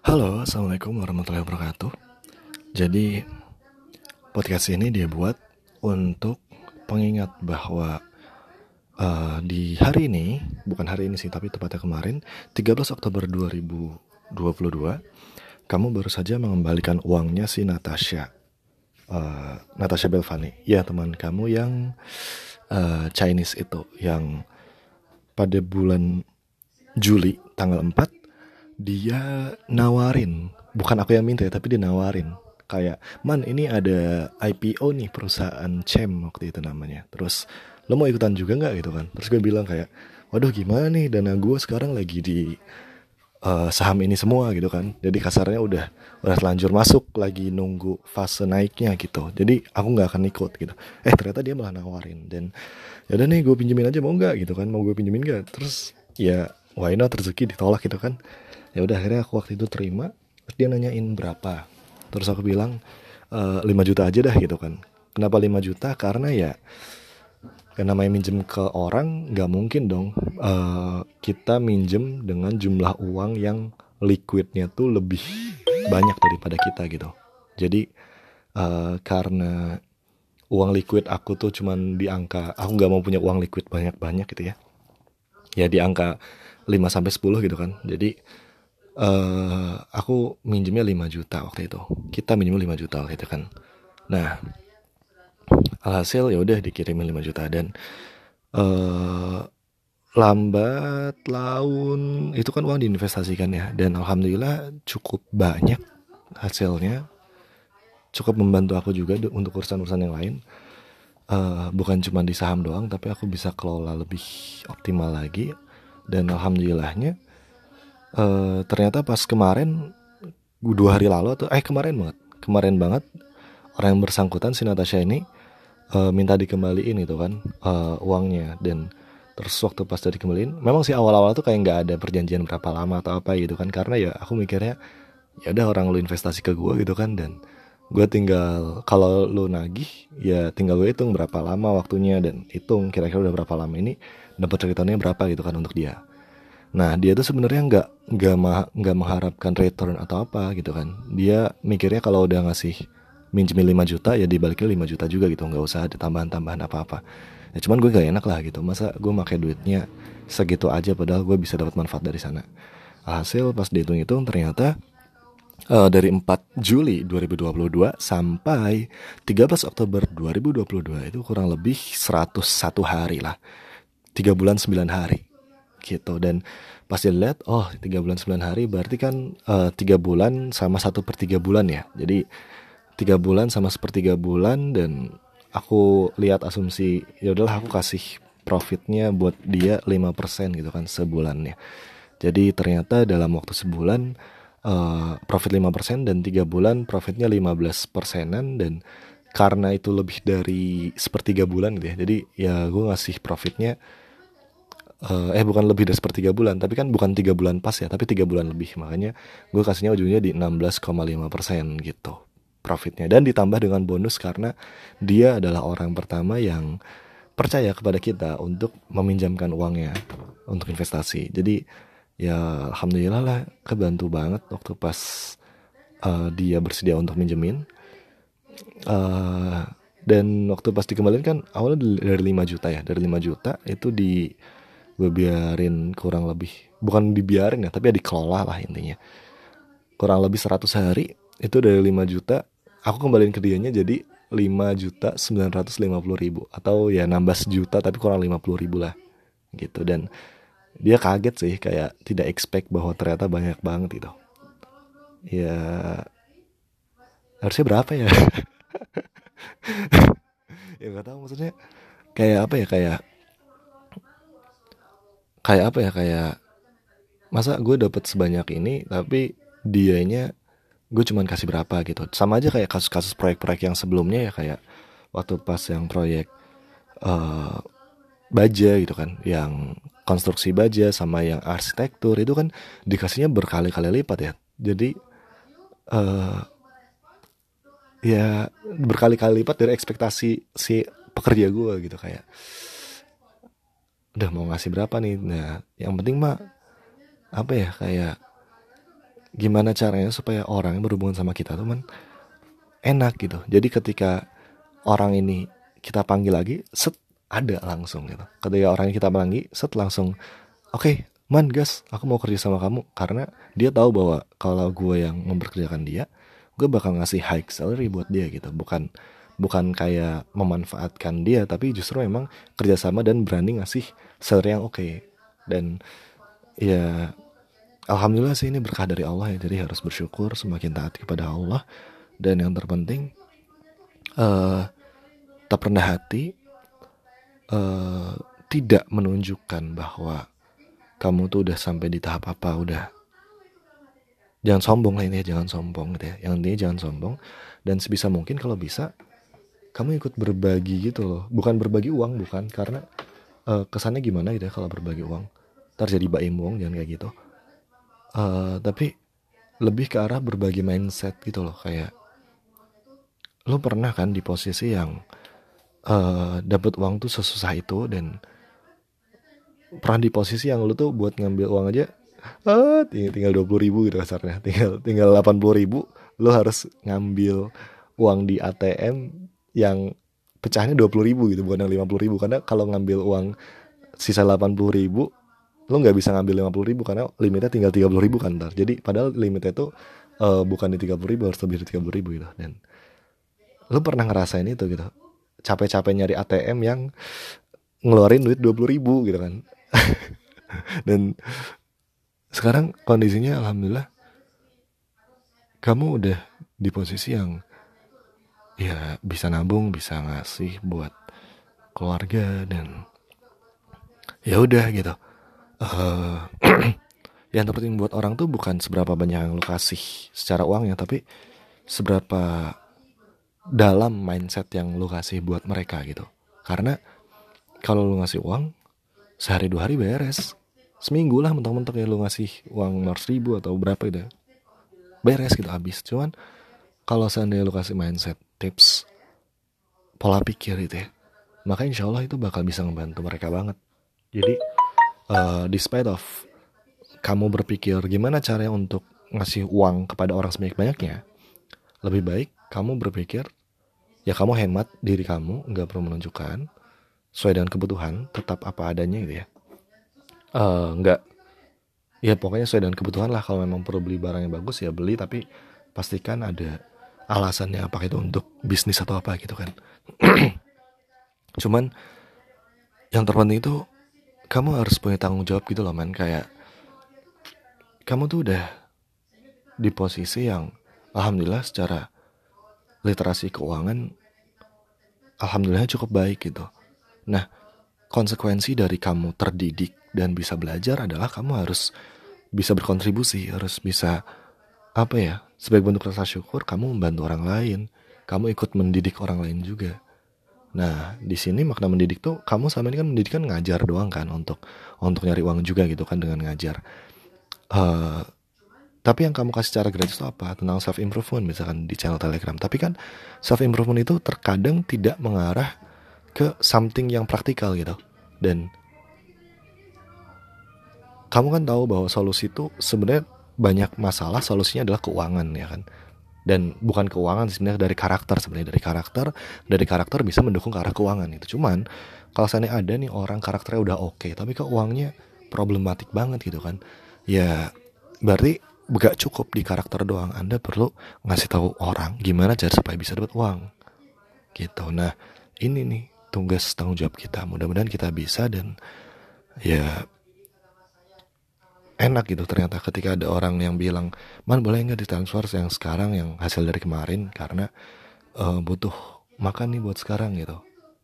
Halo, assalamualaikum warahmatullahi wabarakatuh. Jadi podcast ini dia buat untuk pengingat bahwa uh, di hari ini, bukan hari ini sih, tapi tepatnya kemarin, 13 Oktober 2022, kamu baru saja mengembalikan uangnya si Natasha, uh, Natasha Belvani, ya teman kamu yang uh, Chinese itu, yang pada bulan Juli tanggal 4 dia nawarin. Bukan aku yang minta ya tapi dia nawarin. Kayak man ini ada IPO nih perusahaan Cem waktu itu namanya. Terus lo mau ikutan juga nggak? Gitu kan. Terus gue bilang kayak waduh gimana nih? Dana gue sekarang lagi di uh, saham ini semua gitu kan. Jadi kasarnya udah udah telanjur masuk lagi nunggu fase naiknya gitu. Jadi aku nggak akan ikut gitu. Eh ternyata dia malah nawarin. Dan ya udah nih gue pinjemin aja mau nggak? Gitu kan. Mau gue pinjemin nggak? Terus ya why not? Rezeki ditolak gitu kan ya udah akhirnya aku waktu itu terima terus dia nanyain berapa. Terus aku bilang e, 5 juta aja dah gitu kan. Kenapa 5 juta? Karena ya karena main minjem ke orang nggak mungkin dong. Uh, kita minjem dengan jumlah uang yang liquidnya tuh lebih banyak daripada kita gitu. Jadi uh, karena uang liquid aku tuh cuman di angka aku nggak mau punya uang liquid banyak-banyak gitu ya. Ya di angka 5 sampai 10 gitu kan. Jadi uh, aku minjemnya 5 juta waktu itu. Kita minjem 5 juta waktu itu kan. Nah alhasil ya udah dikirimin 5 juta dan uh, lambat laun itu kan uang diinvestasikan ya. Dan alhamdulillah cukup banyak hasilnya. Cukup membantu aku juga untuk urusan-urusan yang lain. Uh, bukan cuma di saham doang tapi aku bisa kelola lebih optimal lagi. Dan alhamdulillahnya uh, ternyata pas kemarin dua hari lalu atau eh kemarin banget. Kemarin banget orang yang bersangkutan si Natasha ini uh, minta dikembaliin itu kan uh, uangnya. Dan terus waktu pas tadi dikembaliin memang sih awal-awal tuh kayak nggak ada perjanjian berapa lama atau apa gitu kan karena ya aku mikirnya ya udah orang lu investasi ke gue gitu kan dan gue tinggal kalau lu nagih ya tinggal gue hitung berapa lama waktunya dan hitung kira-kira udah berapa lama ini dapat ceritanya berapa gitu kan untuk dia Nah dia tuh sebenarnya nggak nggak nggak mengharapkan return atau apa gitu kan. Dia mikirnya kalau udah ngasih minjemin 5 juta ya dibalikin 5 juta juga gitu nggak usah ada tambahan-tambahan apa-apa. Ya cuman gue gak enak lah gitu. Masa gue pakai duitnya segitu aja padahal gue bisa dapat manfaat dari sana. Hasil pas dihitung-hitung ternyata uh, dari 4 Juli 2022 sampai 13 Oktober 2022 itu kurang lebih 101 hari lah. 3 bulan 9 hari gitu. Dan pas dilihat oh tiga bulan sembilan hari berarti kan eh, tiga uh, bulan sama satu per tiga bulan ya. Jadi tiga bulan sama sepertiga bulan dan aku lihat asumsi ya udahlah aku kasih profitnya buat dia 5% gitu kan sebulannya. Jadi ternyata dalam waktu sebulan uh, profit 5% dan tiga bulan profitnya 15 persenan dan karena itu lebih dari sepertiga bulan gitu ya. Jadi ya gue ngasih profitnya uh, eh bukan lebih dari sepertiga bulan tapi kan bukan tiga bulan pas ya tapi tiga bulan lebih. Makanya gue kasihnya ujungnya di 16,5 persen gitu profitnya. Dan ditambah dengan bonus karena dia adalah orang pertama yang percaya kepada kita untuk meminjamkan uangnya untuk investasi. Jadi ya alhamdulillah lah kebantu banget waktu pas uh, dia bersedia untuk minjemin. Uh, dan waktu pas dikembalikan kan awalnya dari 5 juta ya dari 5 juta itu di gue biarin kurang lebih bukan dibiarin ya tapi ya dikelola lah intinya. Kurang lebih 100 hari itu dari 5 juta aku kembaliin ke dianya jadi 5 juta 950 ribu. Atau ya nambah sejuta tapi kurang 50 ribu lah gitu. Dan dia kaget sih kayak tidak expect bahwa ternyata banyak banget itu ya harusnya berapa ya? Ya nggak tahu maksudnya. Kayak apa ya kayak kayak apa ya kayak masa gue dapet sebanyak ini tapi dianya gue cuman kasih berapa gitu. Sama aja kayak kasus-kasus proyek-proyek yang sebelumnya ya kayak waktu pas yang proyek uh, baja gitu kan yang konstruksi baja sama yang arsitektur itu kan dikasihnya berkali-kali lipat ya. Jadi uh, ya berkali-kali lipat dari ekspektasi si pekerja gue gitu kayak udah mau ngasih berapa nih? Nah yang penting mah apa ya kayak gimana caranya supaya orang yang berhubungan sama kita tuh man enak gitu. Jadi ketika orang ini kita panggil lagi set ada langsung gitu. Ketika orang yang kita panggil set langsung oke okay, man gas aku mau kerja sama kamu. Karena dia tahu bahwa kalau gue yang memperkerjakan dia gue bakal ngasih high salary buat dia gitu. Bukan bukan kayak memanfaatkan dia tapi justru memang kerjasama dan berani ngasih salary yang oke. Okay. dan ya alhamdulillah sih ini berkah dari Allah ya. Jadi harus bersyukur semakin taat kepada Allah. Dan yang terpenting uh, tak pernah hati uh, tidak menunjukkan bahwa kamu tuh udah sampai di tahap apa udah. Jangan sombong lah ini jangan sombong gitu ya. Yang intinya jangan sombong. Dan sebisa mungkin kalau bisa kamu ikut berbagi gitu loh. Bukan berbagi uang bukan. Karena uh, kesannya gimana gitu ya kalau berbagi uang. Terjadi baim uang jangan kayak gitu. Uh, tapi lebih ke arah berbagi mindset gitu loh. Kayak lo pernah kan di posisi yang uh, dapat uang tuh sesusah itu dan pernah di posisi yang lu tuh buat ngambil uang aja ah, tinggal dua puluh ribu gitu kasarnya. Tinggal tinggal delapan puluh ribu lu harus ngambil uang di ATM yang pecahnya dua puluh ribu gitu bukan yang lima puluh ribu. Karena kalau ngambil uang sisa delapan puluh ribu lu nggak bisa ngambil lima puluh ribu karena limitnya tinggal tiga puluh ribu kan ntar jadi padahal limitnya tuh uh, bukan di tiga puluh ribu harus lebih dari tiga puluh ribu gitu. Dan lu pernah ngerasain itu gitu. Capek-capek nyari ATM yang ngeluarin duit dua puluh ribu gitu kan. Dan sekarang kondisinya alhamdulillah kamu udah di posisi yang ya bisa nabung bisa ngasih buat keluarga dan ya udah gitu. Uh, yang terpenting buat orang tuh bukan seberapa banyak yang lo kasih secara uangnya tapi seberapa dalam mindset yang lo kasih buat mereka gitu. Karena kalau lo ngasih uang sehari dua hari beres. Seminggu lah mentok-mentok ya lu ngasih uang lima ribu atau berapa gitu beres gitu habis. Cuman kalau seandainya lu kasih mindset tips pola pikir gitu ya. Maka insya Allah itu bakal bisa membantu mereka banget. Jadi uh, despite of kamu berpikir gimana caranya untuk ngasih uang kepada orang sebanyak-banyaknya lebih baik kamu berpikir ya kamu hemat diri kamu nggak perlu menunjukkan sesuai dengan kebutuhan tetap apa adanya gitu ya. Uh, nggak ya pokoknya sesuai dengan kebutuhan lah. Kalau memang perlu beli barang yang bagus ya beli. Tapi pastikan ada alasannya apa itu untuk bisnis atau apa gitu kan cuman yang terpenting itu kamu harus punya tanggung jawab gitu loh man kayak kamu tuh udah di posisi yang alhamdulillah secara literasi keuangan alhamdulillah cukup baik gitu Nah, konsekuensi dari kamu terdidik dan bisa belajar adalah kamu harus bisa berkontribusi, harus bisa apa ya? Sebagai bentuk rasa syukur, kamu membantu orang lain, kamu ikut mendidik orang lain juga. Nah, di sini makna mendidik tuh kamu sama ini kan mendidik kan ngajar doang kan untuk untuk nyari uang juga gitu kan dengan ngajar. Uh, tapi yang kamu kasih secara gratis itu apa? Tentang self improvement misalkan di channel Telegram. Tapi kan self improvement itu terkadang tidak mengarah ke something yang praktikal gitu dan kamu kan tahu bahwa solusi itu sebenarnya banyak masalah solusinya adalah keuangan ya kan? Dan bukan keuangan sebenarnya dari karakter sebenarnya dari karakter dari karakter bisa mendukung ke arah keuangan itu. Cuman kalau seandainya ada nih orang karakternya udah oke okay, tapi keuangannya problematik banget gitu kan? Ya berarti gak cukup di karakter doang. Anda perlu ngasih tahu orang gimana cara supaya bisa dapat uang. Gitu. Nah ini nih tugas tanggung jawab kita. Mudah-mudahan kita bisa dan ya enak gitu ternyata ketika ada orang yang bilang man boleh nggak ditransfer yang sekarang yang hasil dari kemarin? Karena uh, butuh makan nih buat sekarang gitu.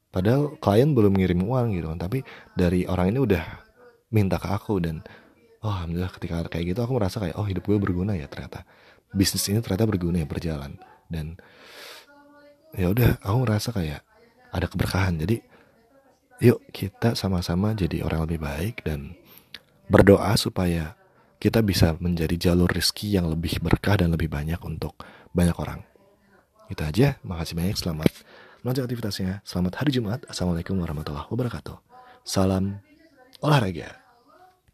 Padahal klien belum ngirim uang gitu kan tapi dari orang ini udah minta ke aku dan oh alhamdulillah ketika kayak gitu aku merasa kayak oh hidup gue berguna ya ternyata. Bisnis ini ternyata berguna ya berjalan. Dan ya udah aku merasa kayak ada keberkahan. Jadi yuk kita sama-sama jadi orang lebih baik dan berdoa supaya kita bisa menjadi jalur rezeki yang lebih berkah dan lebih banyak untuk banyak orang. Itu aja, makasih banyak, selamat melanjutkan aktivitasnya. Selamat hari Jumat, Assalamualaikum warahmatullahi wabarakatuh. Salam olahraga.